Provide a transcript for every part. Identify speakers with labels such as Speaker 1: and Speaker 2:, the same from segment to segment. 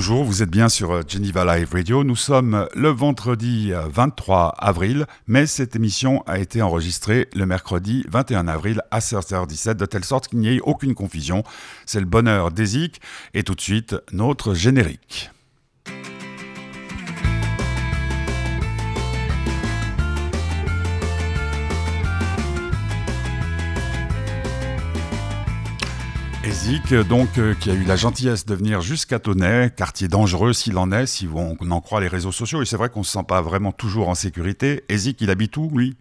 Speaker 1: Bonjour, vous êtes bien sur euh, Geneva Live Radio. Nous sommes le vendredi 23 euh, avril, mais cette émission a été enregistrée le mercredi 21 avril à 16h17, de telle sorte qu'il n'y ait aucune confusion. C'est le bonheur d'Ezik et tout de suite notre générique. Ezik, donc, euh, qui a eu la gentillesse de venir jusqu'à Tonnet, quartier dangereux s'il en est, si on, en croit les réseaux sociaux. Et c'est vrai qu'on ne se sent pas vraiment toujours en sécurité. Ezik, il habite où, lui?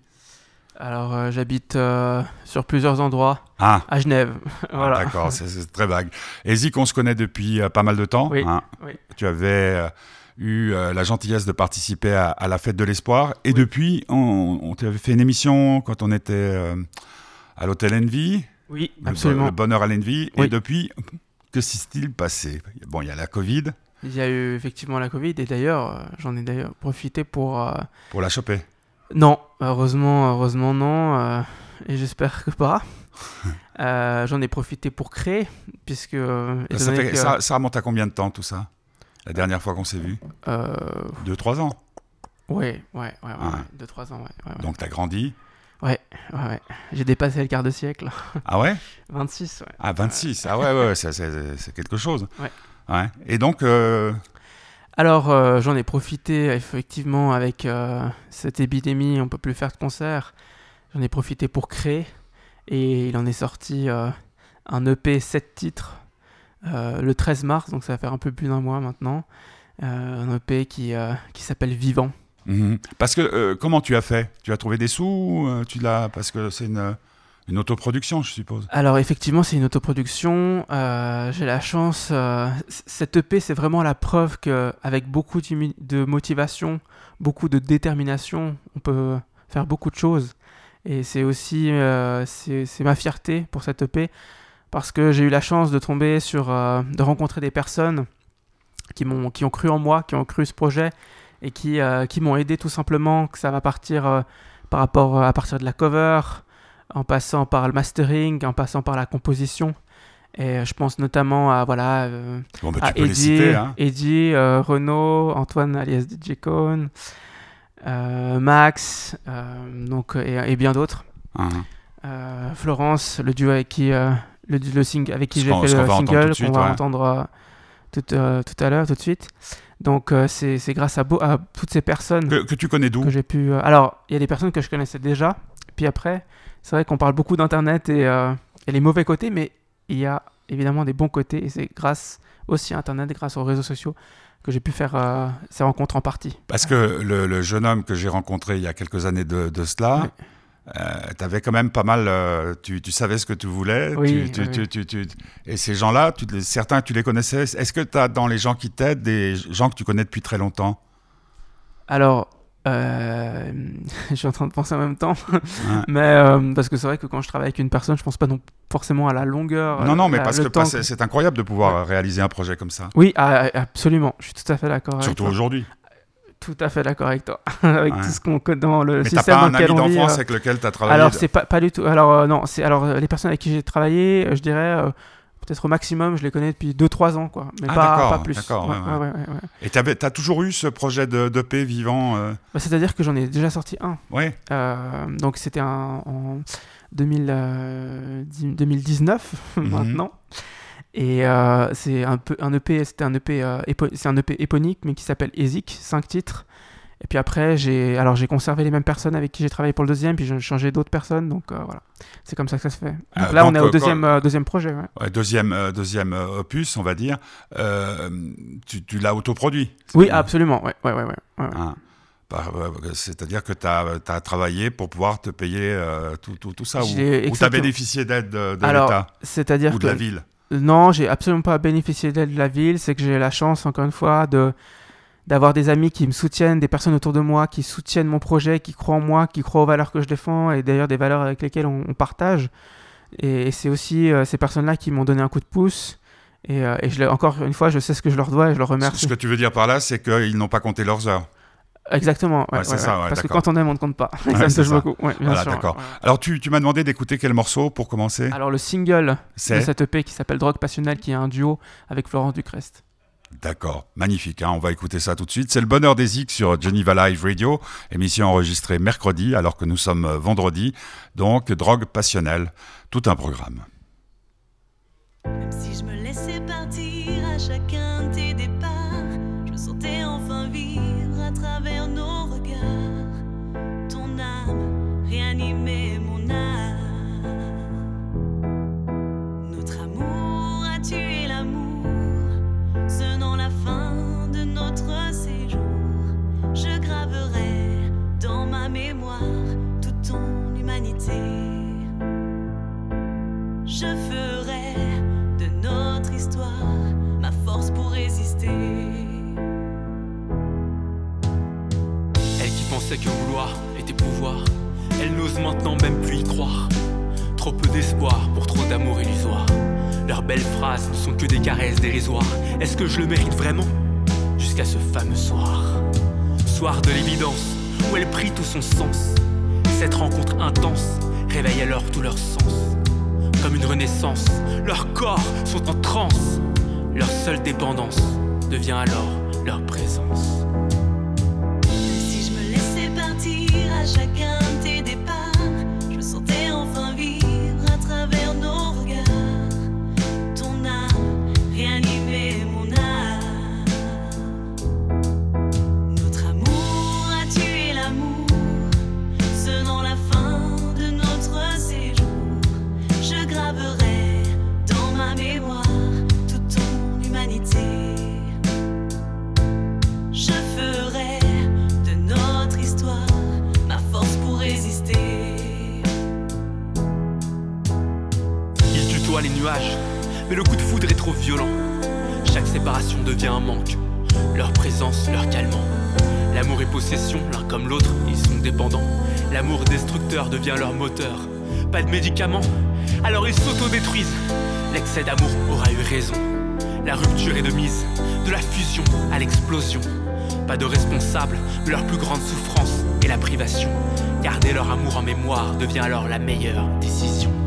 Speaker 2: Alors, euh, j'habite euh, sur plusieurs endroits.
Speaker 1: Ah.
Speaker 2: À Genève.
Speaker 1: voilà. D'accord, c'est très vague. Ezik, on se connaît depuis pas mal de temps.
Speaker 2: Oui.
Speaker 1: Hein. Tu avais eu la gentillesse de participer à, la fête de l'espoir. Et depuis, on, on t'avait fait une émission quand on était à l'hôtel Envy.
Speaker 2: Oui, absolument.
Speaker 1: Le bonheur à l'envie. Et depuis, que s'est-il passé? Bon, il y a la Covid.
Speaker 2: Il y a eu effectivement la Covid et d'ailleurs, euh, j'en ai d'ailleurs profité pour. Euh,
Speaker 1: pour la choper?
Speaker 2: Non, heureusement, heureusement non. Euh, et j'espère que pas. j'en ai profité pour créer, puisque.
Speaker 1: Ça, ça, remonte à combien de temps tout ça? La dernière fois qu'on s'est vu? Deux, trois ans
Speaker 2: Oui, ouais, ouais, ouais, deux, trois ans, ouais.
Speaker 1: Donc tu as grandi
Speaker 2: Ouais, ouais, j'ai dépassé le quart de siècle.
Speaker 1: Ah ouais?
Speaker 2: 26, ouais.
Speaker 1: Ah, 26, ah ouais, ouais, c'est quelque chose.
Speaker 2: Ouais.
Speaker 1: ouais. Et donc. Euh,
Speaker 2: Alors, euh, j'en ai profité effectivement avec euh, cette épidémie, on peut plus faire de concert. J'en ai profité pour créer et il en est sorti un EP 7 titres le 13 mars, donc ça va faire un peu plus d'un mois maintenant. un EP qui, qui s'appelle Vivant.
Speaker 1: Mhm. Parce que euh, comment tu as fait? Tu as trouvé des sous euh, Tu l'as parce que c'est une, une autoproduction, je suppose.
Speaker 2: Alors effectivement, c'est une autoproduction. Euh, j'ai la chance. cette EP, c'est vraiment la preuve que avec beaucoup de motivation, beaucoup de détermination, on peut faire beaucoup de choses. Et c'est aussi c'est ma fierté pour cette EP parce que j'ai eu la chance de tomber sur, de rencontrer des personnes qui m'ont qui ont cru en moi, qui ont cru ce projet et qui, euh, qui m'ont aidé tout simplement, que ça va partir euh, par rapport euh, à partir de la cover, en passant par le mastering, en passant par la composition. Et je pense notamment à voilà
Speaker 1: bah, à Eddie, hein.
Speaker 2: Eddie Renaud, Antoine alias DJ Cone, Max, donc et, bien d'autres. Uh-huh. Florence, le duo avec qui le, le sing avec qui j'ai fait le single qu'on va entendre tout, tout à l'heure, tout de suite. Donc euh, c'est grâce à, à, toutes ces personnes
Speaker 1: que, tu connais d'où
Speaker 2: que j'ai pu. Euh, alors il y a des personnes que je connaissais déjà. Puis après, c'est vrai qu'on parle beaucoup d'internet et, euh, et, les mauvais côtés, mais il y a évidemment des bons côtés et c'est grâce aussi à internet, grâce aux réseaux sociaux que j'ai pu faire ces rencontres en partie.
Speaker 1: Parce que le, jeune homme que j'ai rencontré il y a quelques années de, de cela. Euh, tu avais quand même pas mal. Euh, tu, tu, savais ce que tu voulais.
Speaker 2: Oui,
Speaker 1: et ces gens-là, certains, tu les connaissais. Est-ce que tu as dans les gens qui t'aident des gens que tu connais depuis très longtemps?
Speaker 2: Alors, euh, je suis en train de penser en même temps. mais parce que c'est vrai que quand je travaille avec une personne, je pense pas non forcément à la longueur.
Speaker 1: Non, non, mais parce que, c'est incroyable de pouvoir réaliser un projet comme ça.
Speaker 2: Oui, ah, absolument. Je suis tout à fait d'accord.
Speaker 1: Surtout aujourd'hui.
Speaker 2: Tout à fait d'accord avec toi. avec tout ce qu'on dans le
Speaker 1: Mais
Speaker 2: système
Speaker 1: pas
Speaker 2: dans lequel
Speaker 1: un ami d'enfance
Speaker 2: euh,
Speaker 1: avec lequel tu as travaillé
Speaker 2: Alors, c'est pas, pas du tout. Alors, euh, non, c'est alors les personnes avec qui j'ai travaillé, euh, je dirais peut-être au maximum, je les connais depuis 2-3 ans, quoi. Mais
Speaker 1: ah,
Speaker 2: pas, pas, plus.
Speaker 1: D'accord. Et tu as toujours eu ce projet de, de paix vivant
Speaker 2: bah, C'est-à-dire que j'en ai déjà sorti un.
Speaker 1: Ouais.
Speaker 2: donc, c'était en 2000, 2019, mhm. maintenant. Et euh, c'est un peu un EP, c'était un EP, euh, c'est un EP éponique, mais qui s'appelle Ezik, 5 titres. Et puis après, j'ai alors j'ai conservé les mêmes personnes avec qui j'ai travaillé pour le deuxième, puis j'ai changé d'autres personnes, donc euh, voilà. C'est comme ça que ça se fait. Donc là, on est au deuxième, deuxième projet.
Speaker 1: Ouais. deuxième, deuxième opus, on va dire. tu, tu l'as autoproduit.
Speaker 2: Oui, absolument. Ouais, ouais, ouais, ouais,
Speaker 1: ah. bah, C'est-à-dire que tu as, as, travaillé pour pouvoir te payer tout, tout, tout, ça Ou tu as bénéficié d'aide de, de l'État Ou de la ville?
Speaker 2: Non, j'ai absolument pas bénéficié d'aide de la ville. C'est que j'ai la chance, encore une fois, de d'avoir des amis qui me soutiennent, des personnes autour de moi qui soutiennent mon projet, qui croient en moi, qui croient aux valeurs que je défends et d'ailleurs des valeurs avec lesquelles on, partage. Et, c'est aussi euh, ces personnes-là qui m'ont donné un coup de pouce. Et, euh, et je, encore une fois, je sais ce que je leur dois et je leur remercie.
Speaker 1: Ce que tu veux dire par là, c'est qu'ils n'ont pas compté leurs heures.
Speaker 2: Exactement,
Speaker 1: ouais, ça,
Speaker 2: parce que quand on aime, on ne compte pas.
Speaker 1: ça me touche beaucoup. Voilà, d'accord. Alors, tu, tu m'as demandé d'écouter quel morceau pour commencer
Speaker 2: Alors, le single de cette EP qui s'appelle Drogue Passionnelle, qui est un duo avec Florence Ducrest.
Speaker 1: D'accord, magnifique, hein. on va écouter ça tout de suite. C'est le bonheur des Zik sur Geneva Live Radio, émission enregistrée mercredi alors que nous sommes vendredi, donc drogue passionnelle, tout un programme.
Speaker 3: Même si je me laissais partir à chacun de tes départs, je me sentais enfin vivre à travers
Speaker 4: elle n'ose maintenant même plus y croire. Trop peu d'espoir pour trop d'amour illusoire. Leurs belles phrases ne sont que des caresses dérisoires. Est-ce que je le mérite vraiment? Jusqu'à ce fameux soir. Soir de l'évidence, où elle prit tout son sens. Cette rencontre intense réveille alors tout leur sens. Comme une renaissance, leurs corps sont en transe. Leur seule dépendance devient alors leur présence.
Speaker 3: Chacun
Speaker 4: mais le coup de foudre est trop violent. Chaque séparation devient un manque. Leur présence leur calmant. L'amour et possession, l'un comme l'autre, ils sont dépendants. L'amour destructeur devient leur moteur. Pas de médicaments, alors ils s'autodétruisent. L'excès d'amour aura eu raison. La rupture est de mise, de la fusion à l'explosion. Pas de responsable de leur plus grande souffrance et la privation. Garder leur amour en mémoire devient alors la meilleure décision.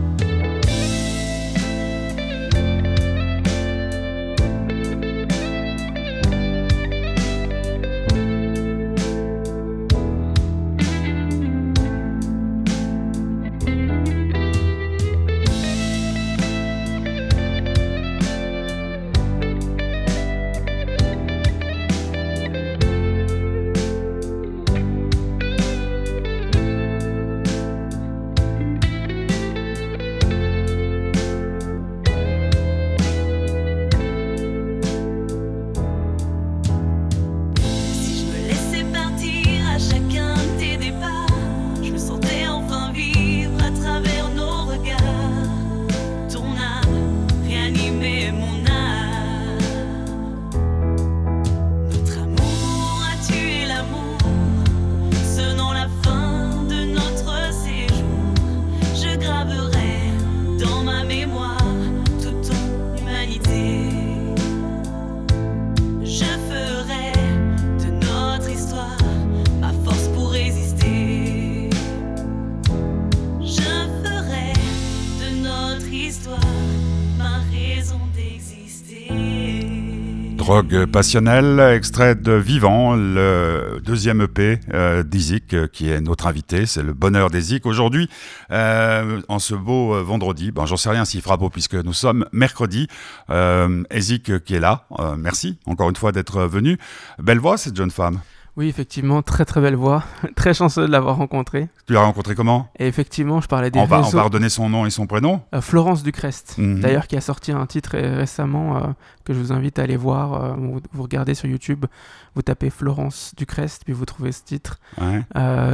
Speaker 1: Drogue passionnelle, extrait de Vivant, le deuxième EP euh, d'Izik, euh, qui est notre invité, c'est le bonheur d'Izik. Aujourd'hui, euh, en ce beau euh, vendredi, ben, j'en sais rien s'il fera beau puisque nous sommes mercredi, euh, euh, qui est là, merci encore une fois d'être venu. Belle voix cette jeune femme,
Speaker 2: Oui, effectivement, très très belle voix. très chanceux de l'avoir rencontrée.
Speaker 1: tu l'as rencontrée comment?
Speaker 2: Et effectivement, je parlais des
Speaker 1: on va, on va redonner son nom et son prénom
Speaker 2: Euh, Florence Ducrest,
Speaker 1: Mhm.
Speaker 2: d'ailleurs, qui a sorti un titre récemment euh, que je vous invite à aller voir. euh, vous, regardez sur YouTube, vous tapez Florence Ducrest, puis vous trouvez ce titre.
Speaker 1: Ouais.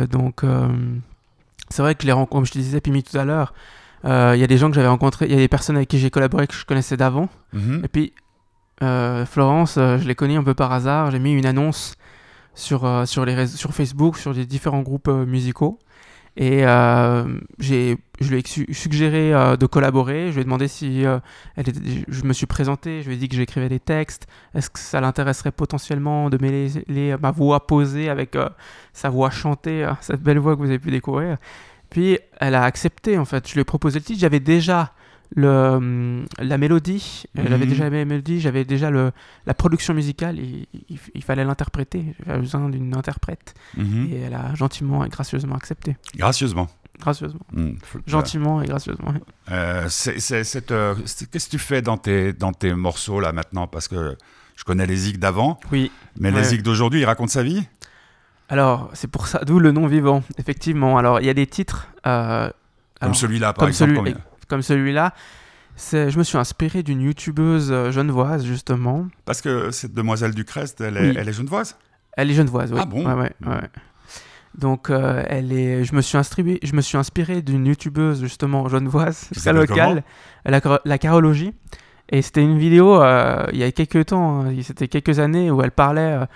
Speaker 2: Donc, c'est vrai que les rencontres, comme je te disais, Pimi tout à l'heure, il y a des gens que j'avais rencontrés, il y a des personnes avec qui j'ai collaboré que je connaissais d'avant.
Speaker 1: Mhm.
Speaker 2: Et puis, Florence, je l'ai connue un peu par hasard. J'ai mis une annonce sur, euh, sur, les réseaux, sur Facebook, sur les différents groupes euh, musicaux. Et euh, j'ai, je lui ai su- suggéré de collaborer. Je lui ai demandé si elle était- je me suis présenté. Je lui ai dit que j'écrivais des textes. Est-ce que ça l'intéresserait potentiellement de mêler ma voix posée avec sa voix chantée, cette belle voix que vous avez pu découvrir? Puis elle a accepté en fait. Je lui ai proposé le titre. J'avais déjà le, hum, la mélodie, euh, j'avais
Speaker 1: Mhm.
Speaker 2: déjà la mélodie, j'avais déjà le, la production musicale, il, il- il fallait l'interpréter, j'avais besoin d'une interprète,
Speaker 1: Mhm.
Speaker 2: et elle a gentiment et gracieusement accepté.
Speaker 1: Gracieusement.
Speaker 2: Gracieusement.
Speaker 1: Mm.
Speaker 2: Gentiment et gracieusement.
Speaker 1: Euh, euh, Qu'est-ce que tu fais dans tes, dans tes morceaux là maintenant? Parce que je connais les Zig d'avant,
Speaker 2: Oui.
Speaker 1: mais
Speaker 2: Ouais.
Speaker 1: les Zig d'aujourd'hui, il raconte sa vie?
Speaker 2: Alors, c'est pour ça, d'où le nom vivant, effectivement. Alors, il y a des titres. euh,
Speaker 1: Comme celui-là, par
Speaker 2: comme
Speaker 1: exemple.
Speaker 2: celui- comme celui-là. Je me suis inspiré d'une youtubeuse euh, genevoise, justement.
Speaker 1: Parce que cette demoiselle du Crest, elle est,
Speaker 2: Oui.
Speaker 1: elle est genevoise?
Speaker 2: Elle est genevoise, oui.
Speaker 1: Ah bon?
Speaker 2: Ouais, ouais, ouais. Donc, euh, elle est, je, me suis inspiré, je me suis inspiré d'une youtubeuse, justement, genevoise, très locale, la, la carologie. Et c'était une vidéo, euh, il y a quelques temps, hein, c'était quelques années, où elle parlait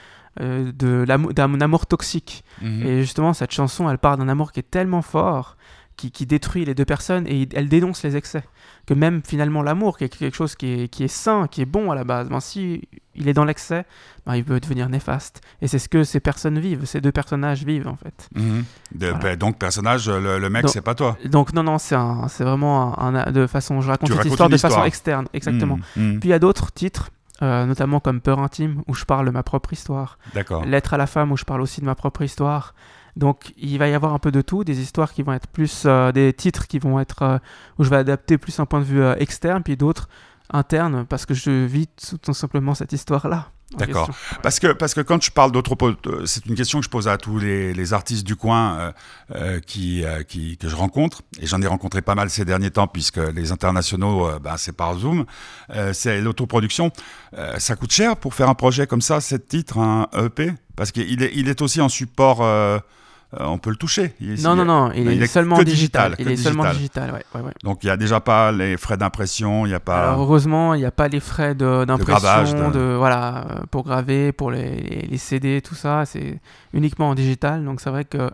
Speaker 2: euh, d'un amour toxique.
Speaker 1: Mhm.
Speaker 2: Et justement, cette chanson, elle part d'un amour qui est tellement fort, qui, qui détruit les deux personnes, et elle dénonce les excès. Que même finalement, l'amour, qui est quelque chose qui est, qui est sain, qui est bon à la base, ben, si il est dans l'excès, ben, il peut devenir néfaste. Et c'est ce que ces personnes vivent, ces deux personnages vivent en fait.
Speaker 1: Mhm. De-
Speaker 2: Voilà.
Speaker 1: ben, donc, personnage, le, le mec, c'est pas toi.
Speaker 2: Donc non, non, c'est vraiment un, un- de façon, je raconte cette histoire de façon externe, exactement.
Speaker 1: Mhm. Mhm.
Speaker 2: Puis il y a d'autres titres, euh, notamment comme Peur intime, où je parle de ma propre histoire.
Speaker 1: D'accord.
Speaker 2: Lettre à la femme où je parle aussi de ma propre histoire. Donc il va y avoir un peu de tout, des histoires qui vont être plus, euh, des titres qui vont être, euh, où je vais adapter plus un point de vue euh, externe, puis d'autres internes, parce que je vis tout, simplement cette histoire-là.
Speaker 1: D'accord. Parce que, parce que quand tu parles d'anthropo, euh, c'est une question que je pose à tous les, les artistes du coin euh, qui, euh, qui, que je rencontre, et j'en ai rencontré pas mal ces derniers temps, puisque les internationaux, euh, ben, c'est par Zoom, c'est l'autoproduction. Ça coûte cher pour faire un projet comme ça, sept titres, un EP Parce qu'il est, il est aussi en support, euh, on peut le toucher. Il-
Speaker 2: Non,
Speaker 1: il-
Speaker 2: non, non, il, est,
Speaker 1: est
Speaker 2: seulement
Speaker 1: que
Speaker 2: digital.
Speaker 1: digital,
Speaker 2: Il est seulement
Speaker 1: digital.
Speaker 2: digital, ouais, ouais, ouais.
Speaker 1: Donc il n'y a déjà pas les frais d'impression, il n'y a pas...
Speaker 2: Alors heureusement, il n'y a pas les frais de- d'impression,
Speaker 1: de-
Speaker 2: de, voilà, euh, pour graver, pour les, les CD, tout ça, c'est uniquement en digital, donc c'est vrai que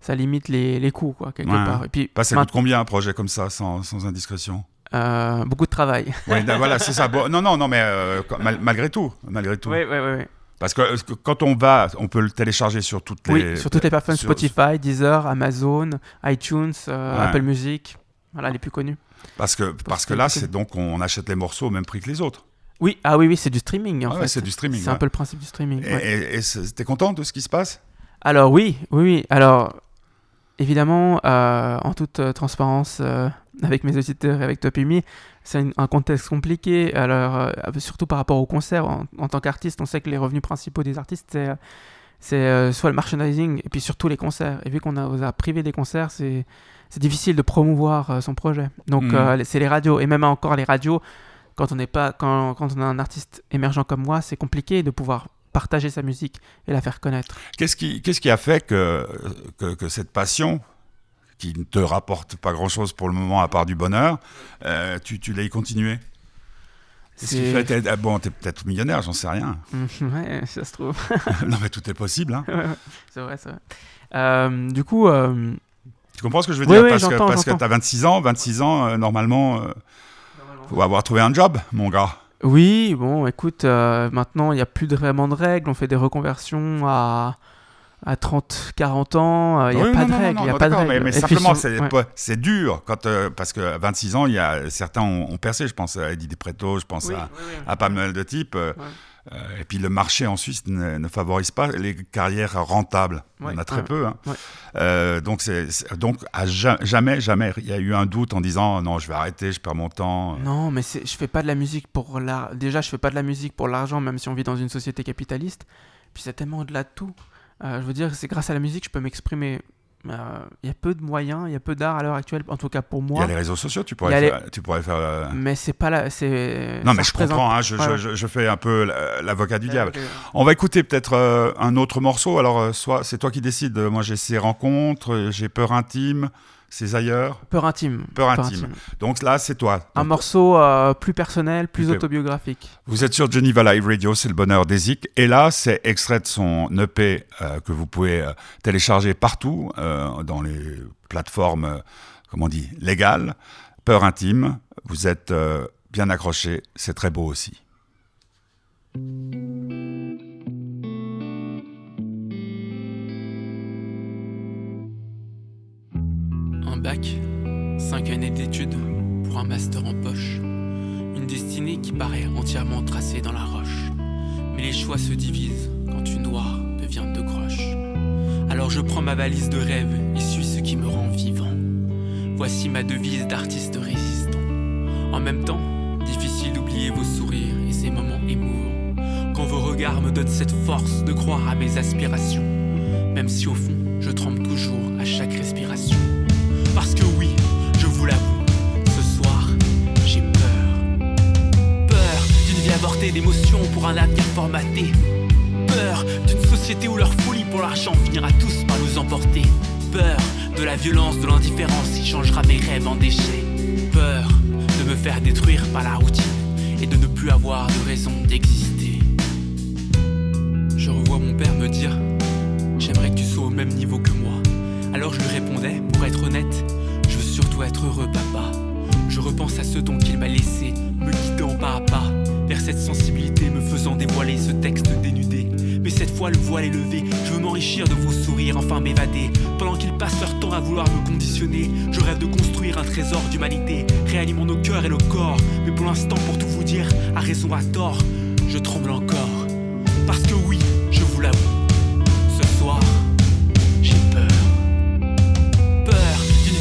Speaker 2: ça limite les, les coûts, quoi, quelque part. Et puis,
Speaker 1: Pas, ça coûte combien un projet comme ça, sans, sans indiscrétion?
Speaker 2: Euh, beaucoup de travail.
Speaker 1: Oui, voilà, c'est ça. Bon, non, non, non, mais euh, mal- malgré tout, malgré tout.
Speaker 2: Oui, oui, oui.
Speaker 1: Parce que euh, quand on va, on peut le télécharger sur toutes les.
Speaker 2: Oui, sur toutes les plateformes
Speaker 1: sur-
Speaker 2: Spotify, Deezer, Amazon, iTunes, euh,
Speaker 1: Ouais.
Speaker 2: Apple Music, voilà les plus connus.
Speaker 1: Parce que, parce que
Speaker 2: que-
Speaker 1: là, c'est donc on achète les morceaux au même prix que les autres.
Speaker 2: Oui, ah oui, oui, c'est du streaming en
Speaker 1: Ah ouais,
Speaker 2: fait.
Speaker 1: c'est du streaming.
Speaker 2: C'est un peu le principe du streaming.
Speaker 1: Et- t'es content de ce qui se passe?
Speaker 2: Alors oui, oui, oui. Alors évidemment, euh, en toute transparence euh, avec mes auditeurs et avec Topimi, c'est un, contexte compliqué. Alors euh, surtout par rapport aux concerts, en, en tant qu'artiste, on sait que les revenus principaux des artistes c'est euh, c'est euh, soit le merchandising et puis surtout les concerts. Et vu qu'on a, a privé des concerts, c'est c'est difficile de promouvoir euh, son projet. Donc euh, c'est les radios et même encore les radios. Quand on n'est pas, quand, quand on a un artiste émergent comme moi, c'est compliqué de pouvoir partager sa musique et la faire connaître.
Speaker 1: Qu'est-ce qui, qu'est-ce qui a fait que, que, que cette passion, qui ne te rapporte pas grand-chose pour le moment à part du bonheur, euh, tu, tu l'as continué fait t'es- ah Bon, t'es peut-être millionnaire, j'en sais rien.
Speaker 2: ouais, ça se trouve.
Speaker 1: non, mais tout est possible. Hein.
Speaker 2: c'est vrai, c'est vrai. Euh, du coup, euh,
Speaker 1: Tu comprends ce que je veux
Speaker 2: Oui,
Speaker 1: dire
Speaker 2: oui,
Speaker 1: Parce que, parce que t'as 26 ans, 26 ans, euh, normalement, euh, faut avoir trouvé un job, mon gars.
Speaker 2: oui, bon, écoute, maintenant, il n'y a plus vraiment de règles. On fait des reconversions à, à 30, 40 ans. euh, Il n'y a pas de il y a pas de.
Speaker 1: Mais, simplement, c'est
Speaker 2: ouais.
Speaker 1: dur quand, euh, parce que à 26 ans, il y a certains ont, ont percé. Je pense à Eddie Depreto, je pense
Speaker 2: Oui,
Speaker 1: à,
Speaker 2: oui, oui.
Speaker 1: à pas mal de types. euh,
Speaker 2: Ouais.
Speaker 1: euh, et puis le marché en Suisse ne, ne favorise pas les carrières rentables. Il y en
Speaker 2: Ouais,
Speaker 1: a très
Speaker 2: ouais,
Speaker 1: peu. hein.
Speaker 2: ouais.
Speaker 1: Euh, donc, c'est, donc à jamais, jamais, il y a eu un doute en disant non, je vais arrêter, je perds mon temps.
Speaker 2: Non, mais je fais pas de la musique pour l'art. Déjà, je fais pas de la musique pour l'argent, même si on vit dans une société capitaliste. Puis c'est tellement au-delà de tout. Euh, je veux dire, c'est grâce à la musique que je peux m'exprimer. Euh, Il y a peu de moyens, il y a peu d'art à l'heure actuelle, en tout cas pour
Speaker 1: Il y
Speaker 2: moi.
Speaker 1: a les réseaux sociaux, tu pourrais
Speaker 2: a les-
Speaker 1: faire. Tu pourrais faire euh,
Speaker 2: Mais c'est pas la. c'est-
Speaker 1: Non,
Speaker 2: ça
Speaker 1: mais je
Speaker 2: représente-
Speaker 1: comprends, hein, je,
Speaker 2: Ouais.
Speaker 1: je- je fais un peu la- l'avocat du diable. On va écouter peut-être un autre morceau. Alors, soit c'est toi qui décides. Moi, j'ai ces rencontres, j'ai peur intime, ces ailleurs.
Speaker 2: Peur intime.
Speaker 1: Peur intime. Donc là, c'est toi.
Speaker 2: Un morceau euh, plus personnel, plus autobiographique.
Speaker 1: vous êtes sur Geneva Live Radio, c'est le bonheur des Zik. Et là, c'est extrait de son EP euh, que vous pouvez euh, télécharger partout dans les plateformes, comment on dit, légales. Peur intime. Vous êtes bien accrochés. C'est très beau aussi.
Speaker 4: Bac, cinq années d'études
Speaker 2: pour un master en poche. Une destinée qui paraît entièrement tracée dans la roche. Mais les choix se divisent quand une noire devient de croche. Alors je prends ma valise de rêve et suis ce qui me rend vivant. Voici ma devise d'artiste résistant. En même temps, difficile d'oublier vos sourires et ces moments émouvants. Quand vos regards me donnent cette force de croire à mes aspirations. Même si au fond, je tremble toujours à chaque respiration. Parce que oui, je vous l'avoue, ce soir, j'ai peur. Peur d'une vie avortée d'émotions pour un avenir formaté. Peur d'une société où leur folie pour l'argent finira tous par nous emporter. Peur de la violence, de l'indifférence qui changera mes rêves en déchets. Peur de me faire détruire par la routine et de ne plus avoir de raison d'exister. Je revois mon père me dire J'aimerais que tu sois au même niveau que moi. Alors je lui répondais, pour être honnête, surtout être heureux, papa. Je repense à ce don qu'il m'a laissé, me guidant pas à pas vers cette sensibilité, me faisant dévoiler ce texte dénudé. Mais cette fois, le voile est levé, je veux m'enrichir de vos sourires, enfin m'évader. Pendant qu'ils passent leur temps à vouloir me conditionner, je rêve de construire un trésor d'humanité, réanimant nos cœurs et nos corps. Mais pour l'instant, pour tout vous dire, à raison, à tort, je tremble encore. Parce que oui, je vous l'avoue,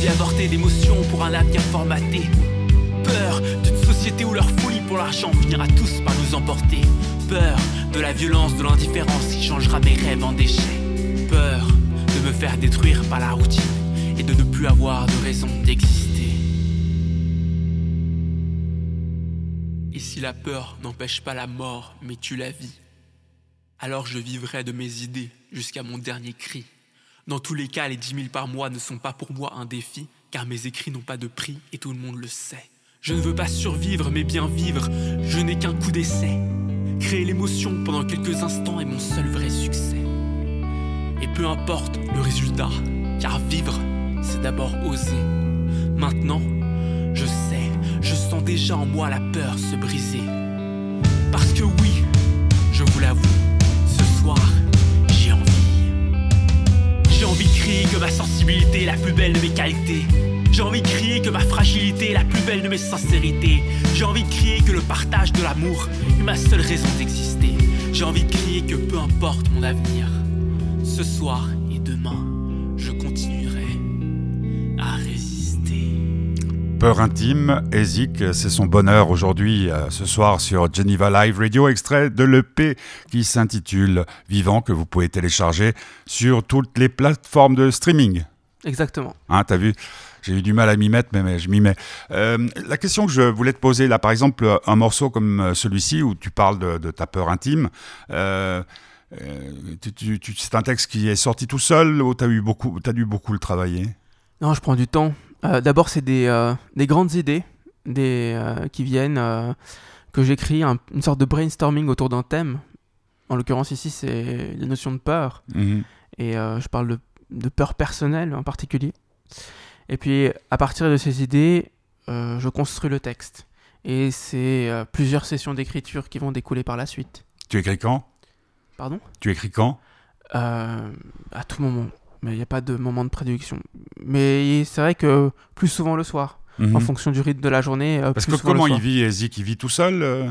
Speaker 2: vie avortée d'émotions pour un avenir formaté. Peur d'une société où leur folie pour l'argent finira tous par nous emporter. Peur de la violence, de l'indifférence qui changera mes rêves en déchets. Peur de me faire détruire par la routine et de ne plus avoir de raison d'exister. Et si la peur n'empêche pas la mort, mais tue la vie, alors je vivrai de mes idées jusqu'à mon dernier cri. Dans tous les cas, les dix mille par mois ne sont pas pour moi un défi, car mes écrits n'ont pas de prix et tout le monde le sait. Je ne veux pas survivre, mais bien vivre, je n'ai qu'un coup d'essai. Créer l'émotion pendant quelques instants est mon seul vrai succès. Et peu importe le résultat, car vivre, c'est d'abord oser. Maintenant, je sais, je sens déjà en moi la peur se briser. Parce que oui, je vous l'avoue, envie de crier que ma sensibilité est la plus belle de mes qualités. J'ai envie de crier que ma fragilité est la plus belle de mes sincérités. J'ai envie de crier que le partage de l'amour est ma seule raison d'exister. J'ai envie de crier que peu importe mon avenir, ce soir et demain, je continuerai
Speaker 1: Peur intime, Ezik, c'est son bonheur aujourd'hui, euh, ce soir sur Geneva Live Radio, extrait de l'EP qui s'intitule Vivant, que vous pouvez télécharger sur toutes les plateformes de streaming.
Speaker 5: Exactement.
Speaker 1: Hein, T'as vu? J'ai eu du mal à m'y mettre, mais, mais je m'y mets. Euh, la question que je voulais te poser, là, par exemple, un morceau comme celui-ci, où tu parles de, de ta peur intime, euh, euh, tu, tu, c'est un texte qui est sorti tout seul ou tu as, eu beaucoup, as dû beaucoup le travailler?
Speaker 5: Non, je prends du temps. Euh, D'abord, c'est des, euh, des, grandes idées des, euh, qui viennent, que j'écris, un, une sorte de brainstorming autour d'un thème. En l'occurrence, ici, c'est la notion de peur.
Speaker 1: Mhm.
Speaker 5: Et je parle de, de peur personnelle en particulier. Et puis, à partir de ces idées, euh, je construis le texte. Et c'est euh, plusieurs sessions d'écriture qui vont découler par la suite.
Speaker 1: Tu écris quand?
Speaker 5: Pardon?
Speaker 1: Tu écris quand?
Speaker 5: Euh, À tout moment. Mais il n'y a pas de moment de prédiction. Mais c'est vrai que plus souvent le soir,
Speaker 1: Mhm.
Speaker 5: en fonction du rythme de la journée. euh,
Speaker 1: Parce que comment il vit, Ezik? Il vit tout seul euh?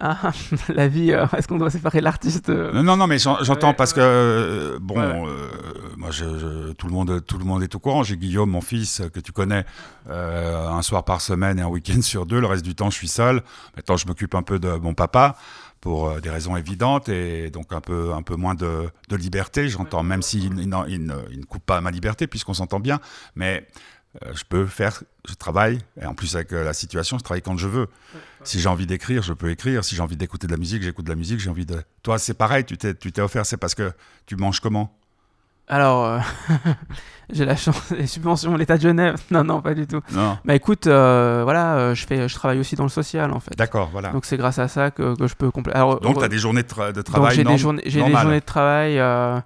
Speaker 5: Ah, la vie, euh, est-ce qu'on doit séparer l'artiste euh,
Speaker 1: Non, non, mais j'en- j'entends
Speaker 5: Ouais,
Speaker 1: parce que, euh, bon,
Speaker 5: Ouais,
Speaker 1: moi, je, je- tout, le monde, tout le monde est au courant. J'ai Guillaume, mon fils, que tu connais, un soir par semaine et un week-end sur deux. Le reste du temps, je suis seul. Maintenant, je m'occupe un peu de mon papa pour euh, des raisons évidentes et donc un peu, un peu moins de, de liberté. J'entends, même s'il il, ne, il ne coupe pas ma liberté puisqu'on s'entend bien, mais euh, je peux faire, je travaille, et en plus avec euh, la situation, je travaille quand je veux. Si j'ai envie d'écrire, je peux écrire. Si j'ai envie d'écouter de la musique, j'écoute de la musique. J'ai envie de. Toi, c'est pareil. Tu t'es offert. C'est parce que tu manges comment?
Speaker 5: Alors, euh, j'ai la chance, les subventions, l'État de Genève. Non, non, pas du tout.
Speaker 1: Non.
Speaker 5: Bah écoute, euh, voilà, euh, je, fais, je travaille aussi dans le social en fait.
Speaker 1: D'accord, voilà. Donc,
Speaker 5: Donc c'est grâce à ça que, que je peux compléter. Alors,
Speaker 1: tu as des journées de, tra- de
Speaker 5: donc,
Speaker 1: travail
Speaker 5: j'ai des journées, j'ai des journées de travail, euh,